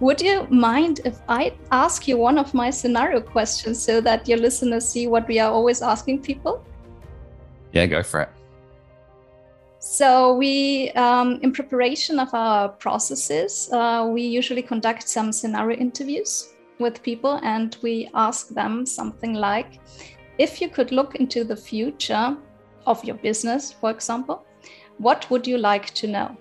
Would you mind if I ask you one of my scenario questions so that your listeners see what we are always asking people? Yeah, go for it. So we, um, in preparation of our processes, uh, we usually conduct some scenario interviews with people, and we ask them something like, if you could look into the future of your business, for example, what would you like to know?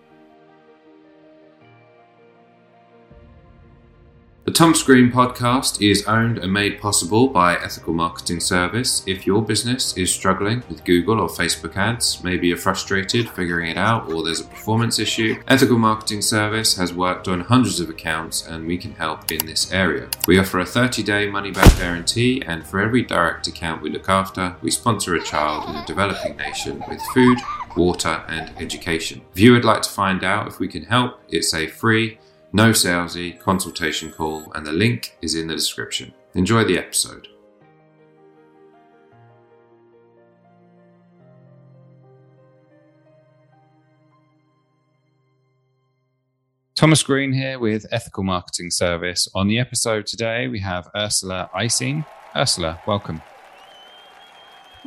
The Thomas Green podcast is owned and made possible by Ethical Marketing Service. If your business is struggling with Google or Facebook ads, maybe you're frustrated figuring it out or there's a performance issue, Ethical Marketing Service has worked on hundreds of accounts and we can help in this area. We offer a 30 day money back guarantee, and for every direct account we look after, we sponsor a child in a developing nation with food, water, and education. If you would like to find out if we can help, it's a free no salesy consultation call, and the link is in the description. Enjoy the episode. Thomas Green here with Ethical Marketing Service. On the episode today, we have Ursula Eising. Ursula, welcome.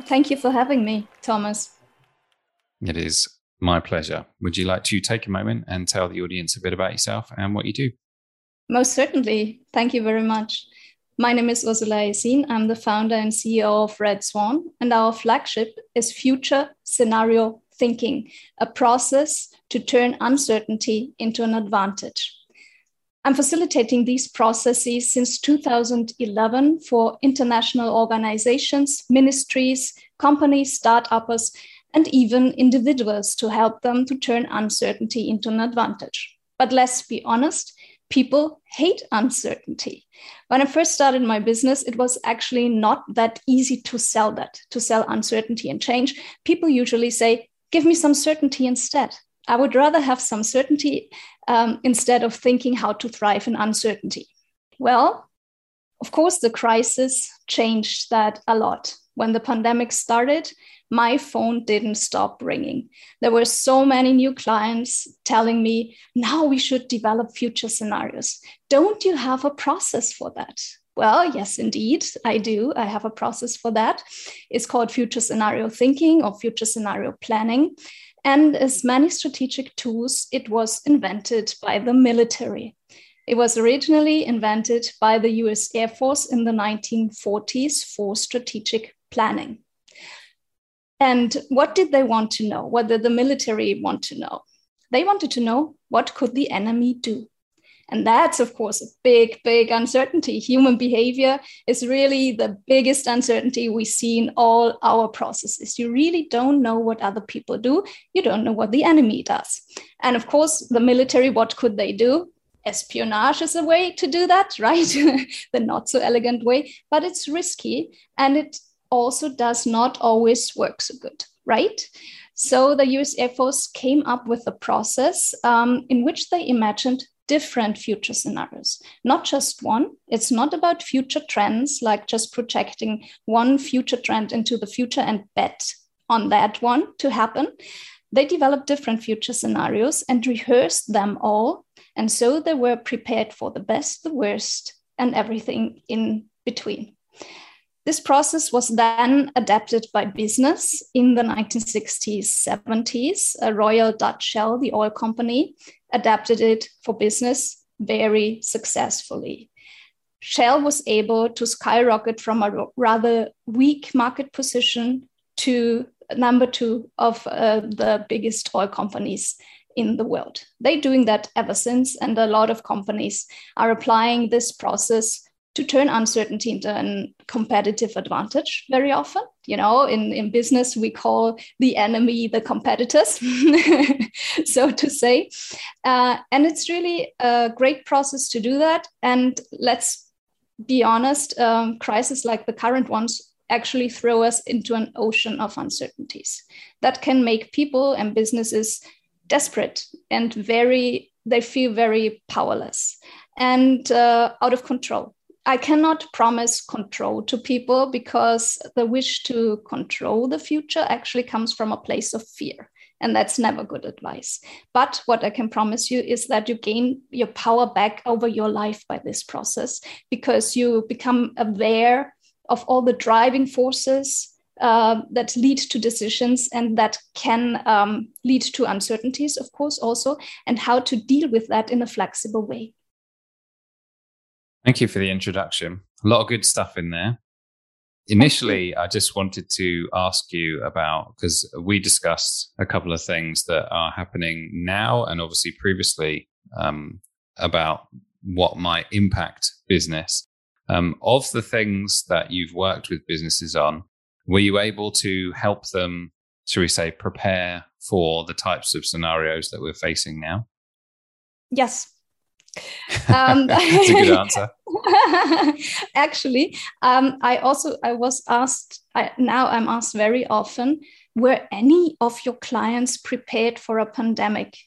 Thank you for having me, Thomas. It is my pleasure. Would you like to take a moment and tell the audience a bit about yourself and what you do? Most certainly. Thank you very much. My name is Ursula Eising. I'm the founder and CEO of Red Swan, and our flagship is Future Scenario Thinking, a process to turn uncertainty into an advantage. I'm facilitating these processes since 2011 for international organizations, ministries, companies, startups, and even individuals to help them to turn uncertainty into an advantage. But let's be honest, people hate uncertainty. When I first started my business, it was actually not that easy to sell that, to sell uncertainty and change. People usually say, Give me some certainty instead. I would rather have some certainty um, instead of thinking how to thrive in uncertainty. Well, of course, the crisis changed that a lot. When the pandemic started, my phone didn't stop ringing. There were so many new clients telling me, now we should develop future scenarios. Don't you have a process for that? Well, yes, indeed, I do. I have a process for that. It's called future scenario thinking or future scenario planning. And as many strategic tools, it was invented by the military. It was originally invented by the US Air Force in the 1940s for strategic planning. And what did they want to know? What did the military want to know? They wanted to know what could the enemy do? And that's, of course, a big, big uncertainty. Human behavior is really the biggest uncertainty we see in all our processes. You really don't know what other people do, you don't know what the enemy does. And of course, the military, what could they do? Espionage is a way to do that, right? the not so elegant way, but it's risky and it also does not always work so good, right? So the US Air Force came up with a process um, in which they imagined different future scenarios, not just one. It's not about future trends, like just projecting one future trend into the future and bet on that one to happen. They developed different future scenarios and rehearsed them all. And so they were prepared for the best, the worst, and everything in between. This process was then adapted by business in the 1960s, 70s. A Royal Dutch Shell, the oil company, adapted it for business very successfully. Shell was able to skyrocket from a rather weak market position to number two of uh, the biggest oil companies in the world. They're doing that ever since, and a lot of companies are applying this process to turn uncertainty into a competitive advantage very often. You know, in, in business, we call the enemy the competitors, so to say. Uh, and it's really a great process to do that. And let's be honest, um, crises like the current ones actually throw us into an ocean of uncertainties that can make people and businesses desperate and very, they feel very powerless and uh, out of control I cannot promise control to people because the wish to control the future actually comes from a place of fear. And that's never good advice. But what I can promise you is that you gain your power back over your life by this process because you become aware of all the driving forces uh, that lead to decisions and that can um, lead to uncertainties, of course, also, and how to deal with that in a flexible way. Thank you for the introduction. A lot of good stuff in there. Initially, I just wanted to ask you about because we discussed a couple of things that are happening now and obviously previously um, about what might impact business. Um, of the things that you've worked with businesses on, were you able to help them, shall we say, prepare for the types of scenarios that we're facing now? Yes. Um, That's a good answer. Actually, um, I also I was asked. I, now I'm asked very often: Were any of your clients prepared for a pandemic?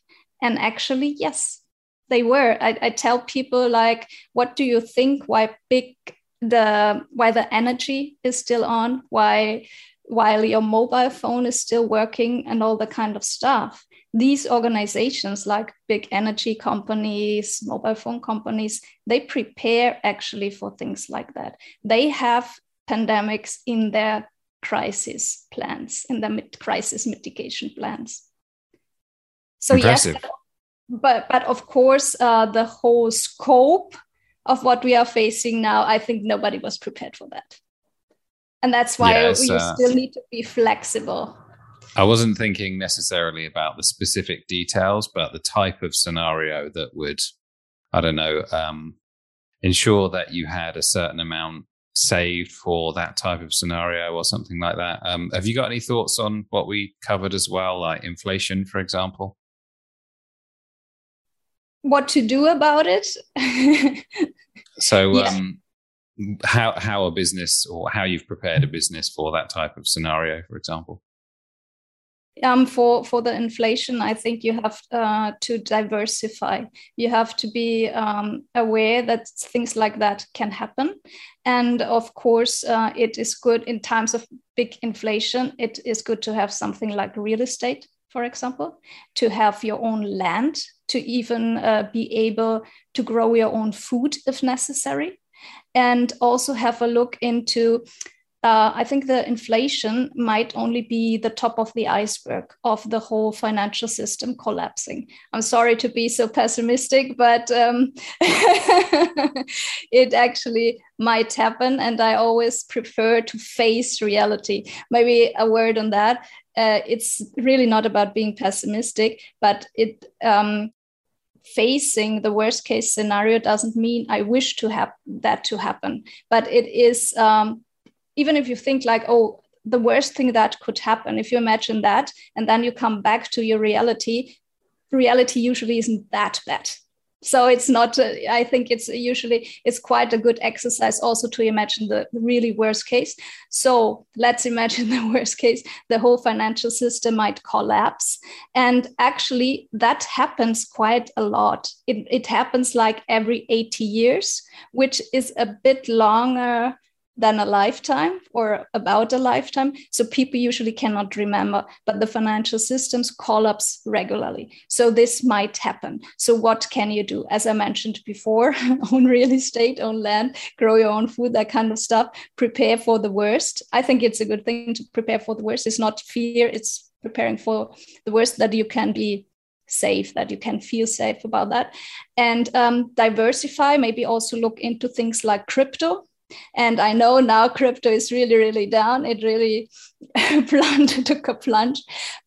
And actually, yes, they were. I, I tell people like, "What do you think? Why big the why the energy is still on? Why?" while your mobile phone is still working and all the kind of stuff these organizations like big energy companies mobile phone companies they prepare actually for things like that. They have pandemics in their crisis plans in their crisis mitigation plans. So Impressive. yes but but of course uh, the whole scope of what we are facing now i think nobody was prepared for that. And that's why yes, we uh, still need to be flexible I wasn't thinking necessarily about the specific details, but the type of scenario that would, I don't know, um, ensure that you had a certain amount saved for that type of scenario or something like that. Um, have you got any thoughts on what we covered as well, like inflation, for example? What to do about it? so, yeah. um, how how a business or how you've prepared a business for that type of scenario, for example? Um, for for the inflation, I think you have uh, to diversify. You have to be um, aware that things like that can happen, and of course, uh, it is good in times of big inflation. It is good to have something like real estate, for example, to have your own land, to even uh, be able to grow your own food if necessary, and also have a look into uh, I think the inflation might only be the top of the iceberg of the whole financial system collapsing. I'm sorry to be so pessimistic, but um, it actually might happen. And I always prefer to face reality. Maybe a word on that. Uh, it's really not about being pessimistic, but it um, facing the worst case scenario doesn't mean I wish to have that to happen, but it is um, even if you think like, oh, the worst thing that could happen, if you imagine that, and then you come back to your reality, reality usually isn't that bad. So it's not. Uh, I think it's usually it's quite a good exercise also to imagine the, really worst case. So let's imagine the worst case: the whole financial system might collapse, and actually that happens quite a lot. It, it happens like every 80 years, which is a bit longer than a lifetime or about a lifetime. So people usually cannot remember, but the financial systems collapse regularly. So this might happen. So what can you do? As I mentioned before, own real estate, own land, grow your own food, that kind of stuff. Prepare for the worst. I think it's a good thing to prepare for the worst. It's not fear, it's preparing for the worst that you can be safe that you can feel safe about that and um, diversify maybe also look into things like crypto and I know now crypto is really, really down. It really plunged, took a plunge.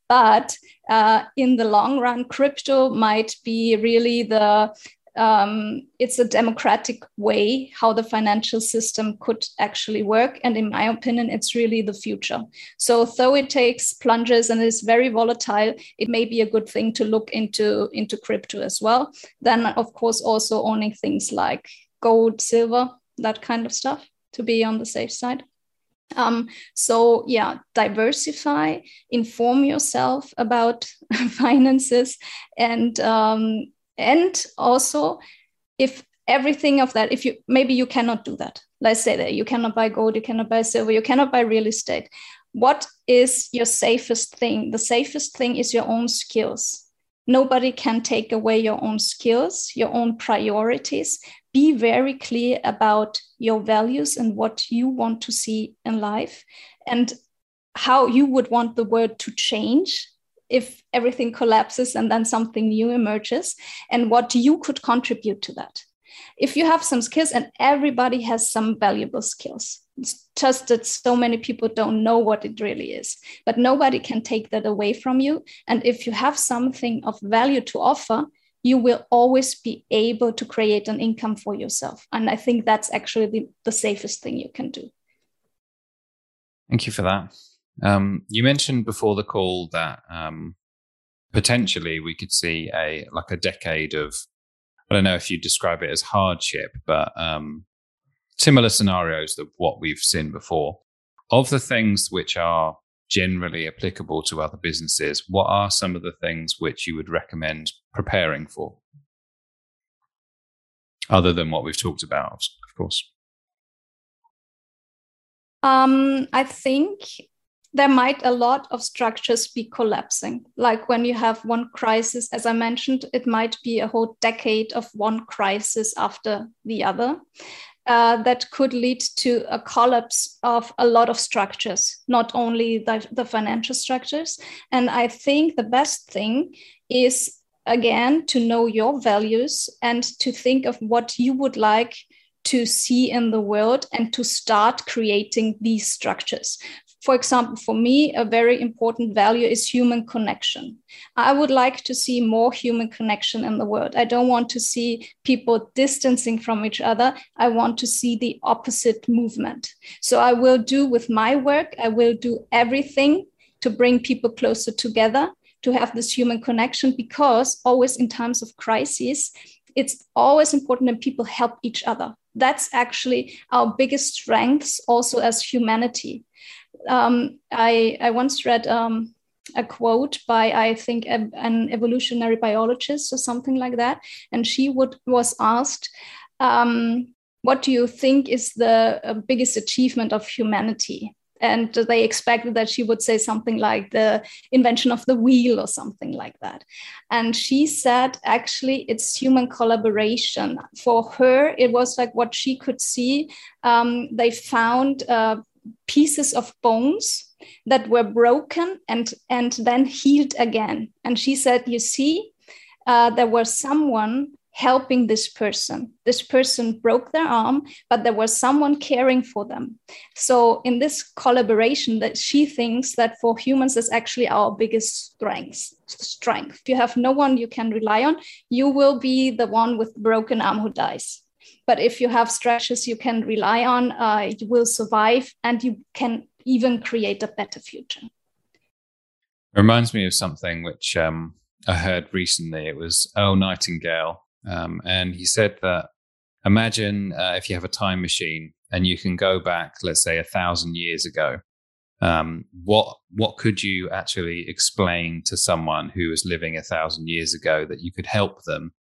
But uh, in the long run, crypto might be really the um, it's a democratic way how the financial system could actually work. And in my opinion, it's really the future. So though it takes plunges and is very volatile, it may be a good thing to look into, into crypto as well. Then, of course, also owning things like gold, silver, that kind of stuff to be on the safe side. Um, so yeah, diversify, inform yourself about finances, and um, and also if everything of that, if you maybe you cannot do that. Let's say that you cannot buy gold, you cannot buy silver, you cannot buy real estate. what is your safest thing? The safest thing is your own skills. Nobody can take away your own skills, your own priorities. Be very clear about your values and what you want to see in life and how you would want the world to change if everything collapses and then something new emerges and what you could contribute to that if you have some skills and everybody has some valuable skills just that so many people don't know what it really is. But nobody can take that away from you. And if you have something of value to offer you will always be able to create an income for yourself. And i think that's actually the, the safest thing you can do. Thank you for that. Um, you mentioned before the call that um, potentially we could see a like a decade of I don't know if you describe it as hardship, but um, similar scenarios of what we've seen before. Of the things which are generally applicable to other businesses, what are some of the things which you would recommend preparing for? Other than what we've talked about, of course. Um, I think there might a lot of structures be collapsing. Like when you have one crisis, as I mentioned, it might be a whole decade of one crisis after the other. Uh, that could lead to a collapse of a lot of structures, not only the, the financial structures. And I think the best thing is, again, to know your values and to think of what you would like to see in the world and to start creating these structures for example, for me, a very important value is human connection. I would like to see more human connection in the world. I don't want to see people distancing from each other. I want to see the opposite movement. So I will do with my work, I will do everything to bring people closer together, to have this human connection, because always in times of crisis, it's always important that people help each other. That's actually our biggest strengths also as humanity um, I, I once read um, a quote by I think a, an evolutionary biologist or something like that, and she would was asked, um, "What do you think is the uh, biggest achievement of humanity?" And they expected that she would say something like the invention of the wheel or something like that. And she said, actually, it's human collaboration. For her, it was like what she could see. Um, they found uh, pieces of bones that were broken and and then healed again. And she said you see uh, there was someone helping this person. This person broke their arm but there was someone caring for them. So in this collaboration that she thinks that for humans is actually our biggest strength strength. If you have no one you can rely on you will be the one with broken arm who dies but if you have structures you can rely on, uh, you will survive and you can even create a better future. It reminds me of something which um, I heard recently. It was Earl Nightingale. Um, and he said that imagine uh, if you have a time machine and you can go back, let's say, a thousand years ago. Um, what what could you actually explain to someone who was living a thousand years ago that you could help them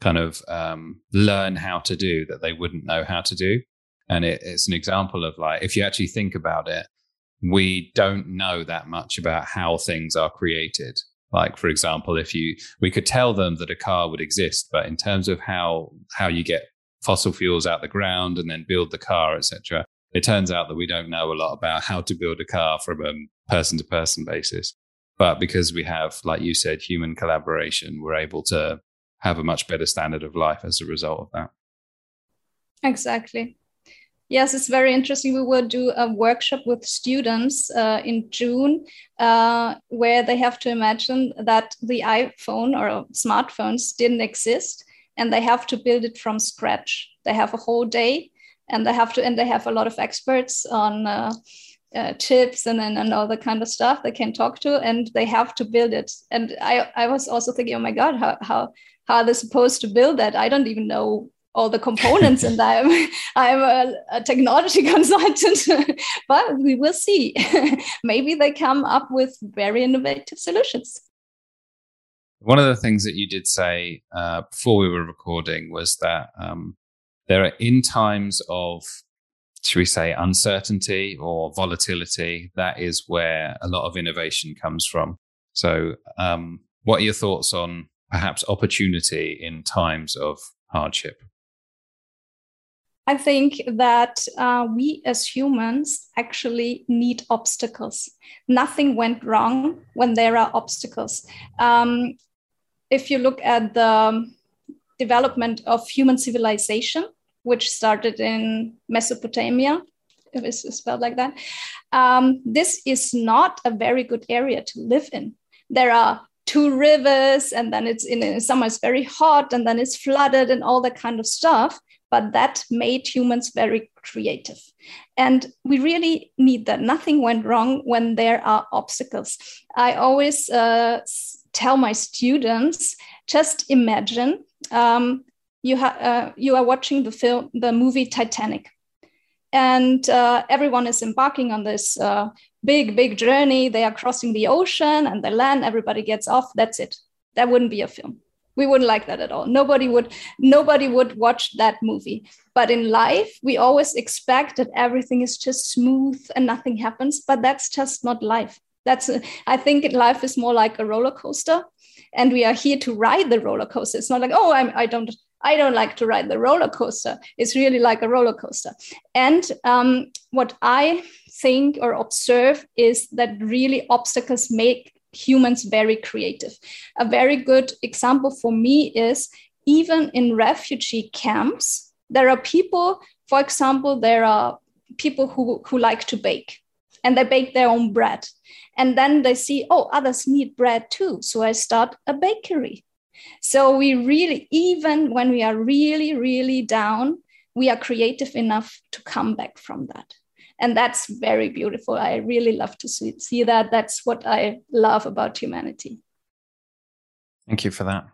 kind of um, learn how to do that they wouldn't know how to do. And it, it's an example of like, if you actually think about it, we don't know that much about how things are created. Like, for example, if you, we could tell them that a car would exist, but in terms of how, how you get fossil fuels out the ground and then build the car, etc., it turns out that we don't know a lot about how to build a car from a person to person basis. But because we have, like you said, human collaboration, we're able to have a much better standard of life as a result of that. Exactly. Yes, it's very interesting. We will do a workshop with students uh, in June uh, where they have to imagine that the iPhone or smartphones didn't exist and they have to build it from scratch. They have a whole day and they have to, and they have a lot of experts on. Uh, uh, tips and then and all the kind of stuff they can talk to and they have to build it and i i was also thinking oh my god how how how they're supposed to build that. I don't even know all the components and I'm I'm a, a technology consultant, but we will see. Maybe they come up with very innovative solutions. One of the things that you did say uh, before we were recording was that um, there are in times of should we say, uncertainty or volatility, that is where a lot of innovation comes from. So, um, what are your thoughts on perhaps opportunity in times of hardship? I think that uh, we as humans actually need obstacles. Nothing went wrong when there are obstacles. Um, if you look at the development of human civilization, which started in Mesopotamia, if it's spelled like that, um, this is not a very good area to live in. There are two rivers, and then it's in, in summer it's very hot, and then it's flooded, and all that kind of stuff. But that made humans very creative. And we really need that. Nothing went wrong when there are obstacles. I always uh, tell my students just imagine um, you, uh, you are watching the film, the movie Titanic, and uh, everyone is embarking on this uh, big, big journey. They are crossing the ocean and they land. Everybody gets off. That's it. That wouldn't be a film. We wouldn't like that at all. Nobody would. Nobody would watch that movie. But in life, we always expect that everything is just smooth and nothing happens. But that's just not life. That's. I think life is more like a roller coaster and we are here to ride the roller coaster it's not like oh I'm, i don't I don't like to ride the roller coaster. It's really like a roller coaster. And um, what I think or observe is that really obstacles make humans very creative. A very good example for me is even in refugee camps, there are people, for example, there are people who, who like to bake and they bake their own bread. And then they see, oh, others need bread too. So I start a bakery so we really, even when we are really, really down, we are creative enough to come back from that. And that's very beautiful. I really love to see, see that. That's what I love about humanity. Thank you for that.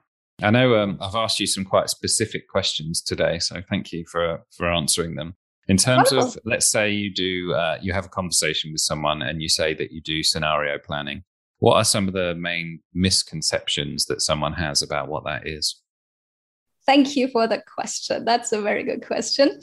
I know um, I've asked you some quite specific questions today, so thank you for for answering them. In terms of, let's say you do, uh, you have a conversation with someone and you say that you do scenario planning. What are some of the main misconceptions that someone has about what that is? Thank you for the question. That's a very good question.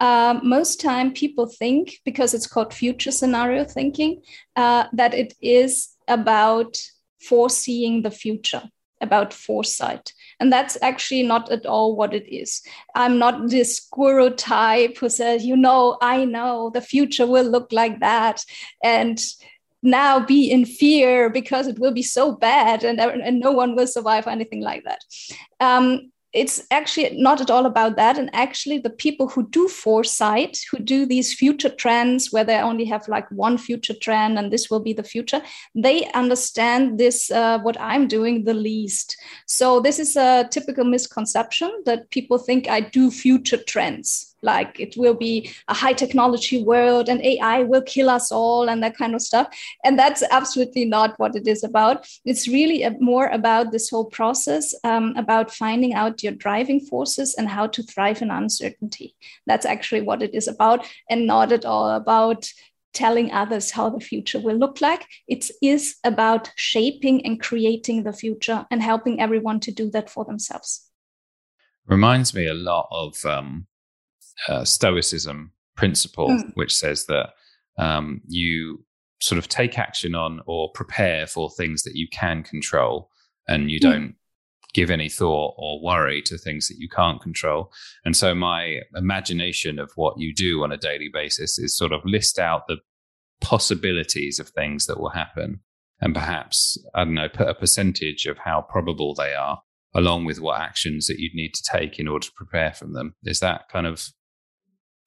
Um, most time people think because it's called future scenario thinking uh, that it is about foreseeing the future about foresight and that's actually not at all what it is i'm not this guru type who says you know i know the future will look like that and now be in fear because it will be so bad and, and no one will survive or anything like that. Um, it's actually not at all about that. And actually, the people who do foresight, who do these future trends, where they only have like one future trend and this will be the future, they understand this, uh, what I'm doing, the least. So, this is a typical misconception that people think I do future trends like it will be a high technology world and ai will kill us all and that kind of stuff and that's absolutely not what it is about it's really more about this whole process um, about finding out your driving forces and how to thrive in uncertainty that's actually what it is about and not at all about telling others how the future will look like. It is about shaping and creating the future and helping everyone to do that for themselves. Reminds me a lot of um, uh, Stoicism principle, mm. which says that um, you sort of take action on or prepare for things that you can control, and you mm. don't give any thought or worry to things that you can't control. And so, my imagination of what you do on a daily basis is sort of list out the possibilities of things that will happen, and perhaps I don't know, put a percentage of how probable they are along with what actions that you'd need to take in order to prepare from them. Is that kind of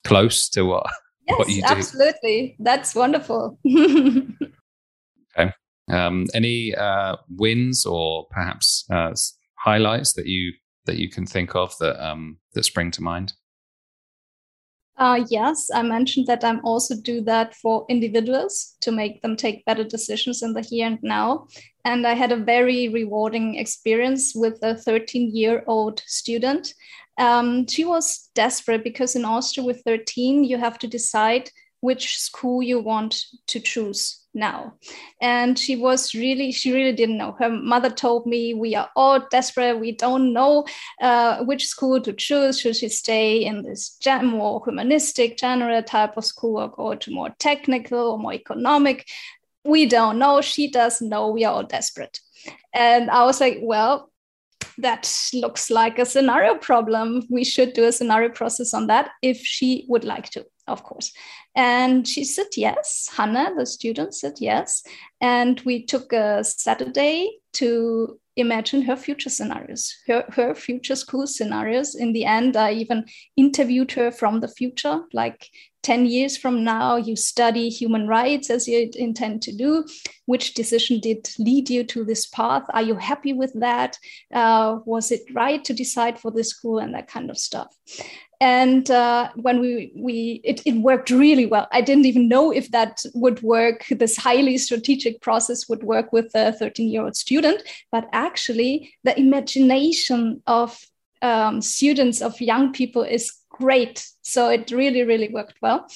close to what, yes, what you do. Absolutely. That's wonderful. okay. Um, any uh, wins or perhaps uh, highlights that you that you can think of that um, that spring to mind? Uh, yes, I mentioned that I'm also do that for individuals to make them take better decisions in the here and now. And I had a very rewarding experience with a 13 year old student um, she was desperate because in Austria with 13, you have to decide which school you want to choose now. And she was really she really didn't know. Her mother told me we are all desperate. We don't know uh, which school to choose. Should she stay in this more humanistic general type of school or go to more technical or more economic? We don't know. She doesn't know. We are all desperate. And i was like well that looks like a scenario problem we should do a scenario process on that if she would like to of course. And she said yes. Hannah, the student, said yes. And we took a Saturday to imagine her future scenarios, her, her future school scenarios. In the end, I even interviewed her from the future, like 10 years from now, you study human rights as you intend to do. Which decision did lead you to this path? Are you happy with that? Uh, was it right to decide for this school and that kind of stuff? and uh, when we we it, it worked really well i didn't even know if that would work this highly strategic process would work with a 13 year old student but actually the imagination of um, students of young people is great. So it really, really worked well.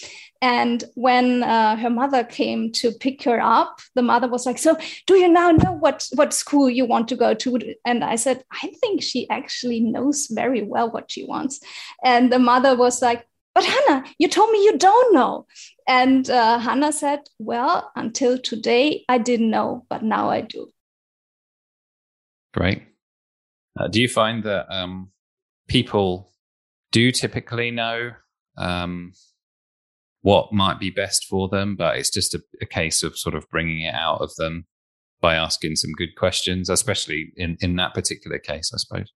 And when uh, her mother came to pick her up, the mother was like, "So, do you now know what what school you want to go to?" And I said, "I think she actually knows very well what she wants." And the mother was like, "But Hannah, you told me you don't know." And uh, Hannah said, "Well, until today, I didn't know, but now I do." Great. Uh, do you find that um, people do typically know um, what might be best for them, but it's just a, a, case of sort of bringing it out of them by asking some good questions, especially in, in that particular case, I suppose.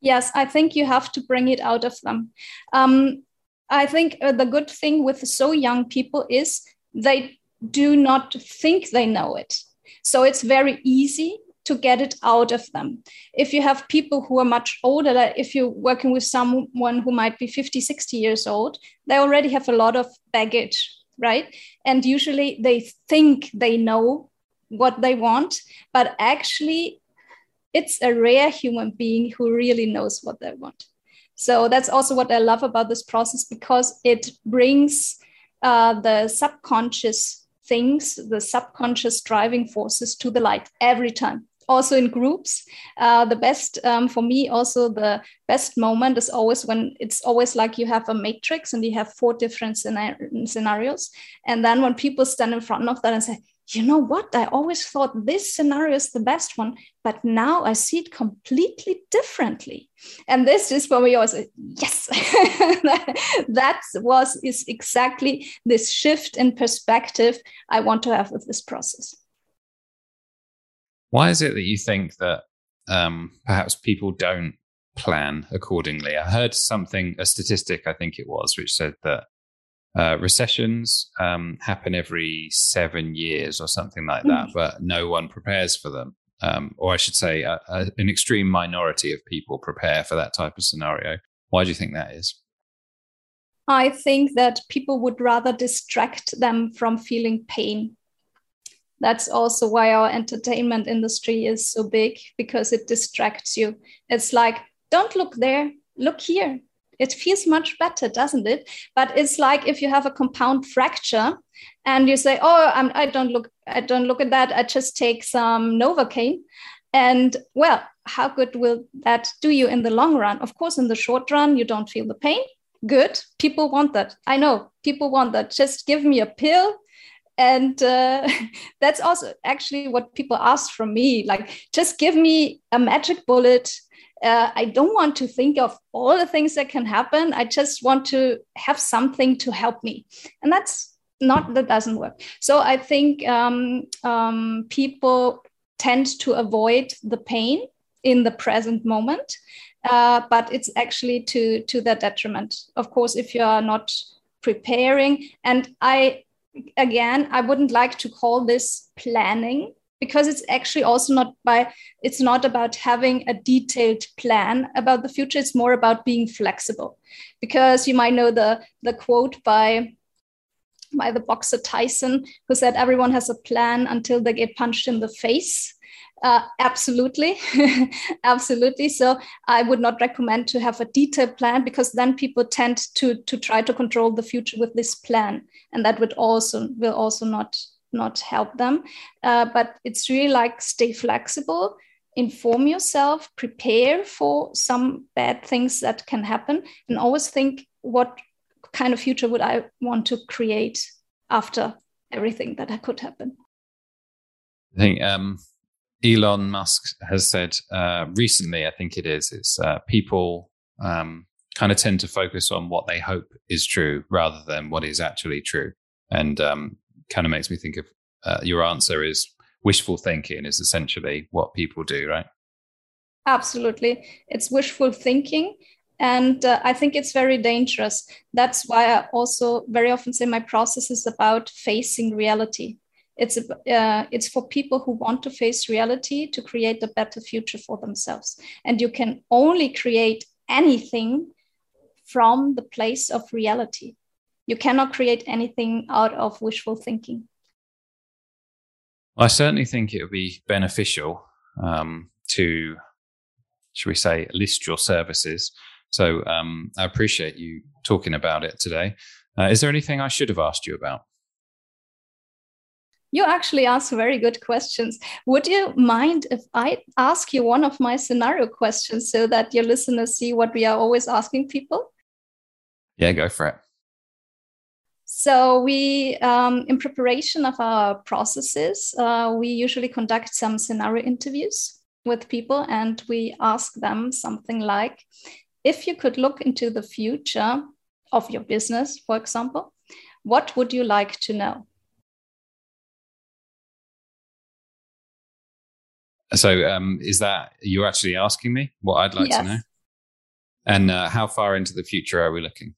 Yes, I think you have to bring it out of them. Um, I think uh, the good thing with so young people is they do not think they know it. So it's very easy to get it out of them. If you have people who are much older, like if you're working with someone who might be 50, 60 years old, they already have a lot of baggage, right? And usually they think they know what they want, but actually, it's a rare human being who really knows what they want. So that's also what I love about this process because it brings uh, the subconscious things, the subconscious driving forces to the light every time also in groups. Uh, the best um, for me, also the best moment is always when it's always like you have a matrix and you have four different scenarios. And then when people stand in front of that and say, you know what? I always thought this scenario is the best one, but now I see it completely differently. And this is for me also, yes, that was is exactly this shift in perspective I want to have with this process. Why is it that you think that um, perhaps people don't plan accordingly? I heard something, a statistic, I think it was, which said that uh, recessions um, happen every seven years or something like that, mm. but no one prepares for them. Um, or I should say, a, a, an extreme minority of people prepare for that type of scenario. Why do you think that is? I think that people would rather distract them from feeling pain that's also why our entertainment industry is so big because it distracts you. It's like, don't look there, look here. It feels much better, doesn't it? But it's like if you have a compound fracture and you say, "Oh, I'm, I don't look, I don't look at that. I just take some Novocaine," and well, how good will that do you in the long run? Of course, in the short run, you don't feel the pain. Good. People want that. I know people want that. Just give me a pill and uh, that's also actually what people ask from me like just give me a magic bullet. Uh, i don't want to think of all the things that can happen. I just want to have something to help me. And that's not that doesn't work. So i think um, um, people tend to avoid the pain in the present moment. Uh, but it's actually to to their detriment. Of course if you are not preparing and i again, I wouldn't like to call this planning because it's actually also not by it's not about having a detailed plan about the future. It's more about being flexible because you might know the the quote by by the boxer tyson who said everyone has a plan until they get punched in the face Uh, absolutely, absolutely. So I would not recommend to have a detailed plan because then people tend to to try to control the future with this plan, and that would also will also not not help them. Uh, but it's really like stay flexible, inform yourself, prepare for some bad things that can happen, and always think what kind of future would I want to create after everything that could happen. I think um, Elon Musk has said uh, recently, I think it is, it's uh, people um, kind of tend to focus on what they hope is true rather than what is actually true. And um, kind of makes me think of uh, your answer is wishful thinking is essentially what people do, right? Absolutely. It's wishful thinking. And uh, I think it's very dangerous. That's why I also very often say my process is about facing reality. It's, uh, it's for people who want to face reality to create a better future for themselves. And you can only create anything from the place of reality. You cannot create anything out of wishful thinking. I certainly think it would be beneficial um, to, should we say, list your services. So um, I appreciate you talking about it today. Uh, is there anything I should have asked you about? You actually ask very good questions. Would you mind if I ask you one of my scenario questions so that your listeners see what we are always asking people? Yeah, go for it. So we, um, in preparation of our processes, uh, we usually conduct some scenario interviews with people, and we ask them something like, if you could look into the future of your business, for example, what would you like to know? So, um, is that you're actually asking me what I'd like yes. to know? And uh, how far into the future are we looking?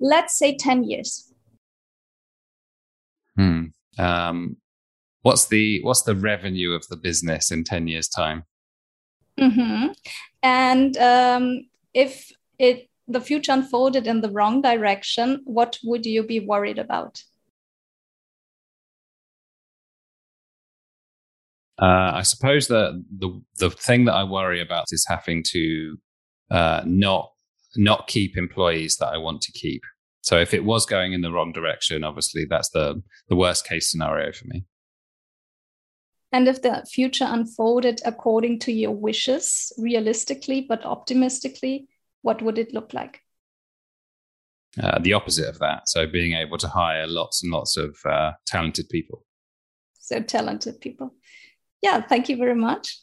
let's say 10 years. Hmm. Um, what's the what's the revenue of the business in 10 years time? Mm-hmm. And um, if it the future unfolded in the wrong direction, what would you be worried about? Uh, I suppose that the the thing that I worry about is having to uh, not not keep employees that I want to keep. So if it was going in the wrong direction, obviously that's the the worst case scenario for me. And if the future unfolded according to your wishes, realistically but optimistically, what would it look like? Uh, the opposite of that. So being able to hire lots and lots of uh, talented people. So talented people. Yeah, thank you very much.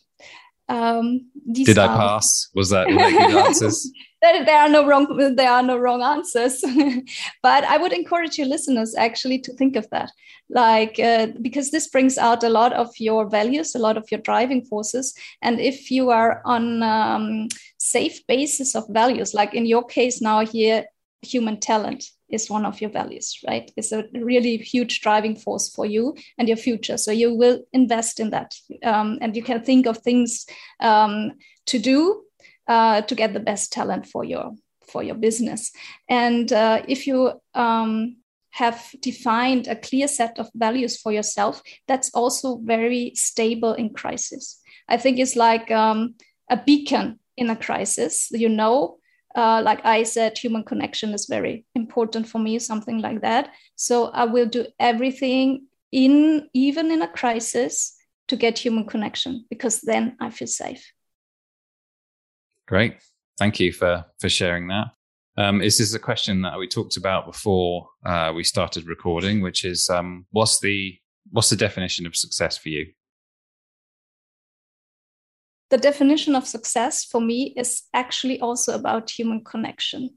Um, Did I pass? Was that, was that good answers? there, there, are no wrong. There are no wrong answers. but I would encourage your listeners actually to think of that, like uh, because this brings out a lot of your values, a lot of your driving forces, and if you are on um, safe basis of values, like in your case now here, human talent is one of your values, right? It's a really huge driving force for you and your future. So you will invest in that. Um, and you can think of things um, to do uh, to get the best talent for your for your business. And uh, if you um, have defined a clear set of values for yourself, that's also very stable in crisis. I think it's like um, a beacon in a crisis. You know uh, like I said, human connection is very important for me, something like that. So I will do everything in even in a crisis to get human connection because then I feel safe. Great, thank you for for sharing that. Um, this is a question that we talked about before uh, we started recording, which is um, what's the what's the definition of success for you? The definition of success for me is actually also about human connection.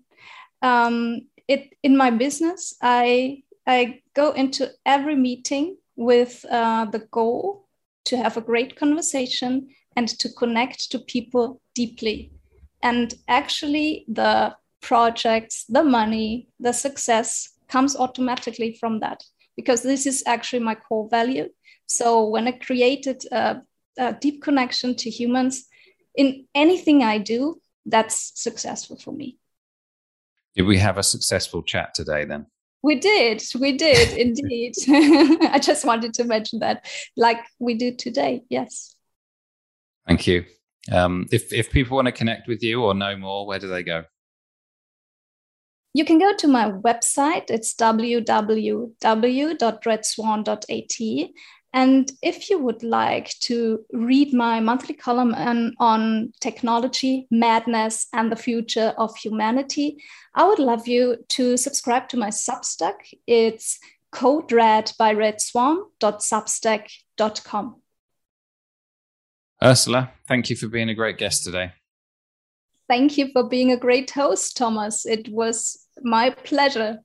Um, it in my business, I I go into every meeting with uh, the goal to have a great conversation and to connect to people deeply. And actually, the projects, the money, the success comes automatically from that because this is actually my core value. So when I created a a deep connection to humans in anything I do, that's successful for me. Did we have a successful chat today then? We did. We did indeed. I just wanted to mention that, like we do today. Yes. Thank you. Um, if if people want to connect with you or know more, where do they go? You can go to my website. It's www.redswan.at. And if you would like to read my monthly column on, on, technology, madness, and the future of humanity, I would love you to subscribe to my Substack. It's code red by redswan.substack.com. Ursula, thank you for being a great guest today. Thank you for being a great host, Thomas. It was my pleasure.